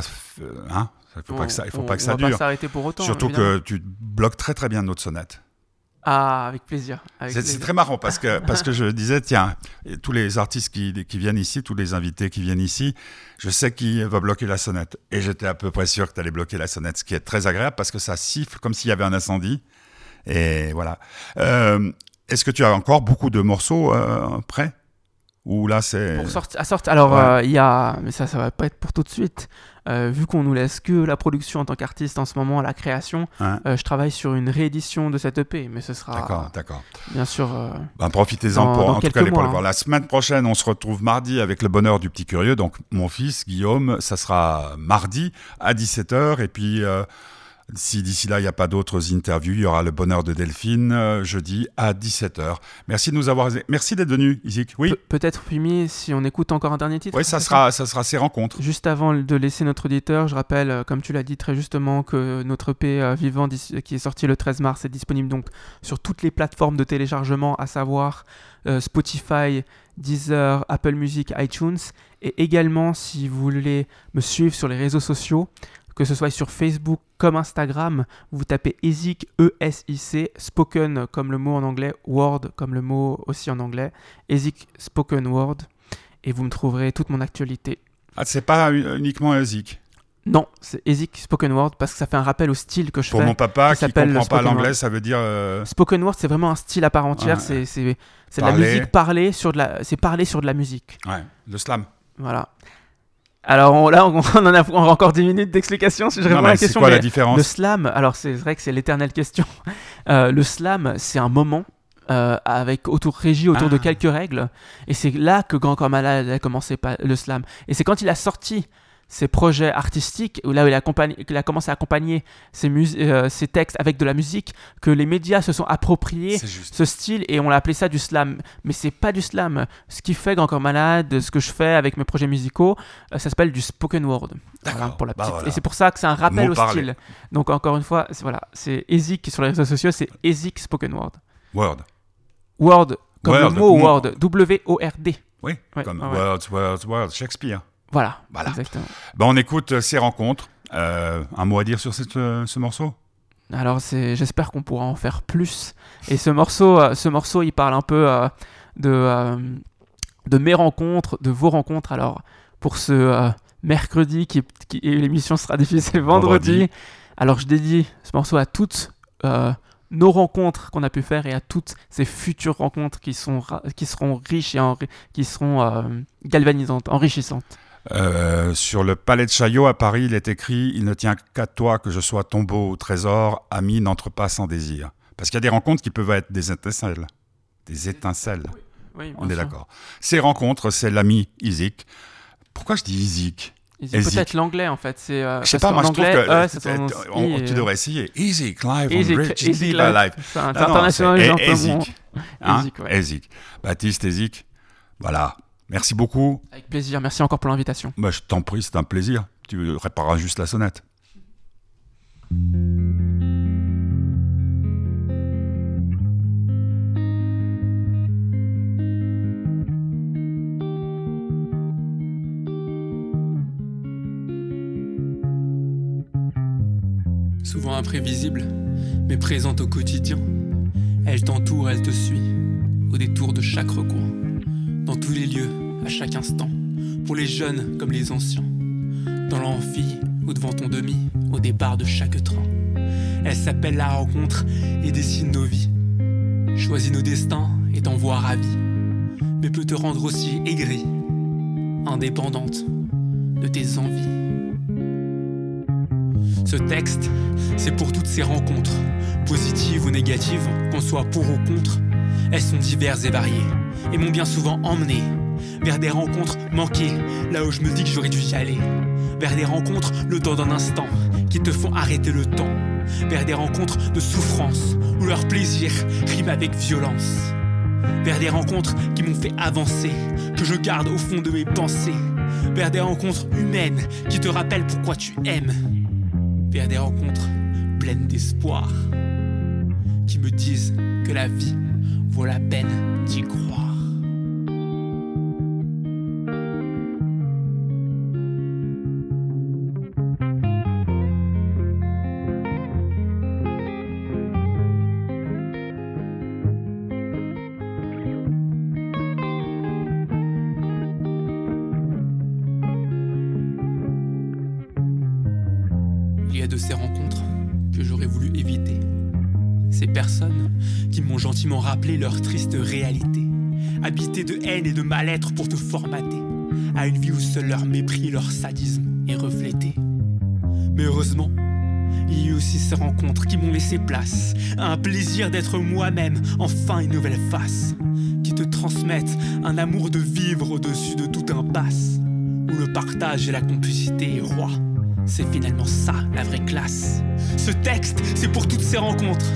Speaker 1: hein, il faut pas que ça, il faut
Speaker 2: On-
Speaker 1: pas que ça dure.
Speaker 2: s'arrêter pour autant.
Speaker 1: Surtout
Speaker 2: évidemment.
Speaker 1: que tu bloques très très bien notre sonnette.
Speaker 2: Ah, avec plaisir.
Speaker 1: C'est très marrant parce que, parce que je disais, tiens, tous les artistes qui, qui viennent ici, tous les invités qui viennent ici, je sais qui va bloquer la sonnette. Et j'étais à peu près sûr que tu allais bloquer la sonnette, ce qui est très agréable parce que ça siffle comme s'il y avait un incendie. Et voilà. Euh, Est-ce que tu as encore beaucoup de morceaux euh, prêts? Ou là, c'est.
Speaker 2: Pour sortir, à sortir. Alors,
Speaker 1: Ouais.
Speaker 2: euh, il y a, mais ça, ça va pas être pour tout de suite. Euh, vu qu'on nous laisse que la production en tant qu'artiste en ce moment, la création,
Speaker 1: Hein
Speaker 2: euh, je travaille sur une réédition de cette EP, mais ce sera
Speaker 1: D'accord, d'accord.
Speaker 2: bien sûr.
Speaker 1: Ben, Profitez-en pour en tout cas
Speaker 2: mois,
Speaker 1: voir.
Speaker 2: hein.
Speaker 1: La semaine prochaine, on se retrouve mardi avec le bonheur du petit curieux. Donc mon fils Guillaume, ça sera mardi à 17h. Et puis si d'ici là il n'y a pas d'autres interviews, il y aura le bonheur de Delphine euh, jeudi à 17h. Merci de nous avoir. Merci d'être venu, Isaac. Oui,
Speaker 2: Pe- Peut-être, Pimi, si on écoute encore un dernier titre.
Speaker 1: oui, ça sera, ça sera ces rencontres.
Speaker 2: Juste avant de laisser notre auditeur, je rappelle, euh, comme tu l'as dit très justement, que notre EP euh, Vivant, qui est sorti le 13 mars, est disponible donc sur toutes les plateformes de téléchargement, à savoir euh, Spotify, Deezer, Apple Music, iTunes, et également si vous voulez me suivre sur les réseaux sociaux, que ce soit sur Facebook comme Instagram, vous tapez ESIC, E-S-I-C, Spoken comme le mot en anglais, Word comme le mot aussi en anglais, ESIC Spoken Word, et vous me trouverez toute mon actualité.
Speaker 1: Ah, c'est pas uniquement Isaac.
Speaker 2: Non, c'est ESIC Spoken Word parce que ça fait un rappel au style que je
Speaker 1: Pour
Speaker 2: fais.
Speaker 1: mon papa
Speaker 2: qui
Speaker 1: qui comprend pas
Speaker 2: Spoken
Speaker 1: l'anglais, ça veut dire. euh,
Speaker 2: Spoken Word, c'est vraiment un style à part entière.
Speaker 1: Ouais.
Speaker 2: C'est de la musique parlée sur de la c'est parler sur de la musique.
Speaker 1: ouais, le slam.
Speaker 2: Voilà. Alors on- là, on, on en a on a encore 10 minutes d'explication si je réponds à la
Speaker 1: c'est
Speaker 2: question.
Speaker 1: quoi la différence
Speaker 2: le slam, alors c'est vrai que c'est l'éternelle question. Euh, le slam, c'est un moment. euh, avec autour régi autour de
Speaker 1: Ah.
Speaker 2: quelques règles et c'est là que Grand Corps Malade a commencé le slam et c'est quand il a sorti ses projets artistiques où là où il a, qu'il a commencé à accompagner ses, euh, ses textes avec de la musique que les médias se sont appropriés ce style et on l'a appelé ça du slam. Mais c'est pas du slam. Ce qui fait Grand Corps Malade, ce que je fais avec mes projets musicaux, euh, ça s'appelle du spoken word. Voilà, pour la
Speaker 1: Bah voilà.
Speaker 2: Et c'est pour ça que c'est un rappel
Speaker 1: Mot
Speaker 2: au
Speaker 1: parlé.
Speaker 2: style. Donc encore une fois, c'est voilà, c'est Ezik sur les réseaux sociaux, c'est Ezik spoken word.
Speaker 1: Word.
Speaker 2: Word comme
Speaker 1: Word,
Speaker 2: le mot word, W O R D.
Speaker 1: Oui,
Speaker 2: Ouais,
Speaker 1: comme
Speaker 2: ouais.
Speaker 1: words, words, words, Shakespeare.
Speaker 2: Voilà,
Speaker 1: Voilà.
Speaker 2: exactement.
Speaker 1: Ben, on écoute euh, ces rencontres. Euh, un mot à dire sur cette, euh, ce morceau?
Speaker 2: Alors c'est, j'espère qu'on pourra en faire plus. Et ce morceau, ce morceau, il parle un peu euh, de euh, de mes rencontres, de vos rencontres. Alors pour ce mercredi, qui, l'émission sera diffusée vendredi.
Speaker 1: Vendredi.
Speaker 2: Alors je dédie ce morceau à toutes
Speaker 6: nos rencontres qu'on a pu faire et à toutes ces futures rencontres qui, sont, qui seront riches et qui seront euh, galvanisantes, enrichissantes.
Speaker 1: Euh, sur le palais de Chaillot à Paris, il est écrit Il ne tient qu'à toi que je sois tombeau ou trésor, ami n'entre pas sans désir. Parce qu'il y a des rencontres qui peuvent être des étincelles. Des étincelles.
Speaker 6: Oui,
Speaker 1: On est d'accord. Ces rencontres, c'est l'ami Isaac. Pourquoi je dis Isaac
Speaker 6: Peut-être l'anglais en fait. C'est,
Speaker 1: euh, je sais pas, moi je trouve que euh, tu devrais essayer. Easy, live on Rich, easy, live.
Speaker 6: C'est international.
Speaker 1: Ezik. Hein? Baptiste Ezik. Voilà. Merci beaucoup.
Speaker 6: Avec plaisir. Merci encore pour l'invitation.
Speaker 1: Bah, je t'en prie, c'est un plaisir. Tu répareras juste la sonnette.
Speaker 2: Souvent imprévisible, mais présente au quotidien. Elle t'entoure, elle te suit, au détour de chaque recoin, dans tous les lieux, à chaque instant, pour les jeunes comme les anciens, dans l'amphi ou devant ton demi, au départ de chaque train. Elle s'appelle la rencontre et dessine nos vies, choisit nos destins et t'envoie ravi, mais peut te rendre aussi aigri, indépendante de tes envies. Ce texte, c'est pour toutes ces rencontres, positives ou négatives, qu'on soit pour ou contre. Elles sont diverses et variées, et m'ont bien souvent emmené vers des rencontres manquées, là où je me dis que j'aurais dû y aller. Vers des rencontres le temps d'un instant, qui te font arrêter le temps. Vers des rencontres de souffrance, où leur plaisir rime avec violence. Vers des rencontres qui m'ont fait avancer, que je garde au fond de mes pensées. Vers des rencontres humaines qui te rappellent pourquoi tu aimes vers des rencontres pleines d'espoir qui me disent que la vie vaut la peine d'y croire. Leur triste réalité. Habité de haine et de mal-être pour te formater à une vie où seul leur mépris, leur sadisme est reflété. Mais heureusement, il y a eu aussi ces rencontres qui m'ont laissé place à un plaisir d'être moi-même, enfin une nouvelle face, qui te transmettent un amour de vivre au-dessus de tout un passe, où le partage et la complicité est roi. C'est finalement ça la vraie classe. Ce texte, c'est pour toutes ces rencontres,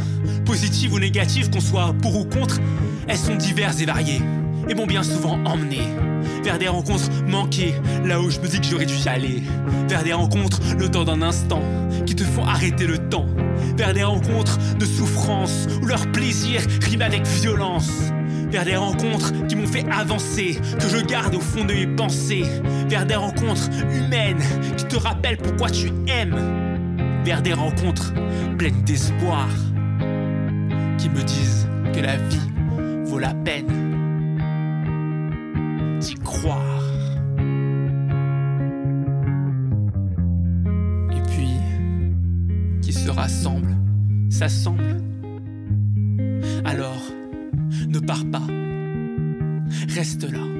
Speaker 2: positives ou négatives, qu'on soit pour ou contre, elles sont diverses et variées, et m'ont bien souvent emmené vers des rencontres manquées, là où je me dis que j'aurais dû y aller, vers des rencontres le temps d'un instant, qui te font arrêter le temps, vers des rencontres de souffrance, où leur plaisir rime avec violence vers des rencontres qui m'ont fait avancer, que je garde au fond de mes pensées, vers des rencontres humaines qui te rappellent pourquoi tu aimes, vers des rencontres pleines d'espoir, qui me disent que la vie vaut la peine d'y croire. Et puis, qui se rassemblent, s'assemblent. Alors, ne pars pas. Reste là.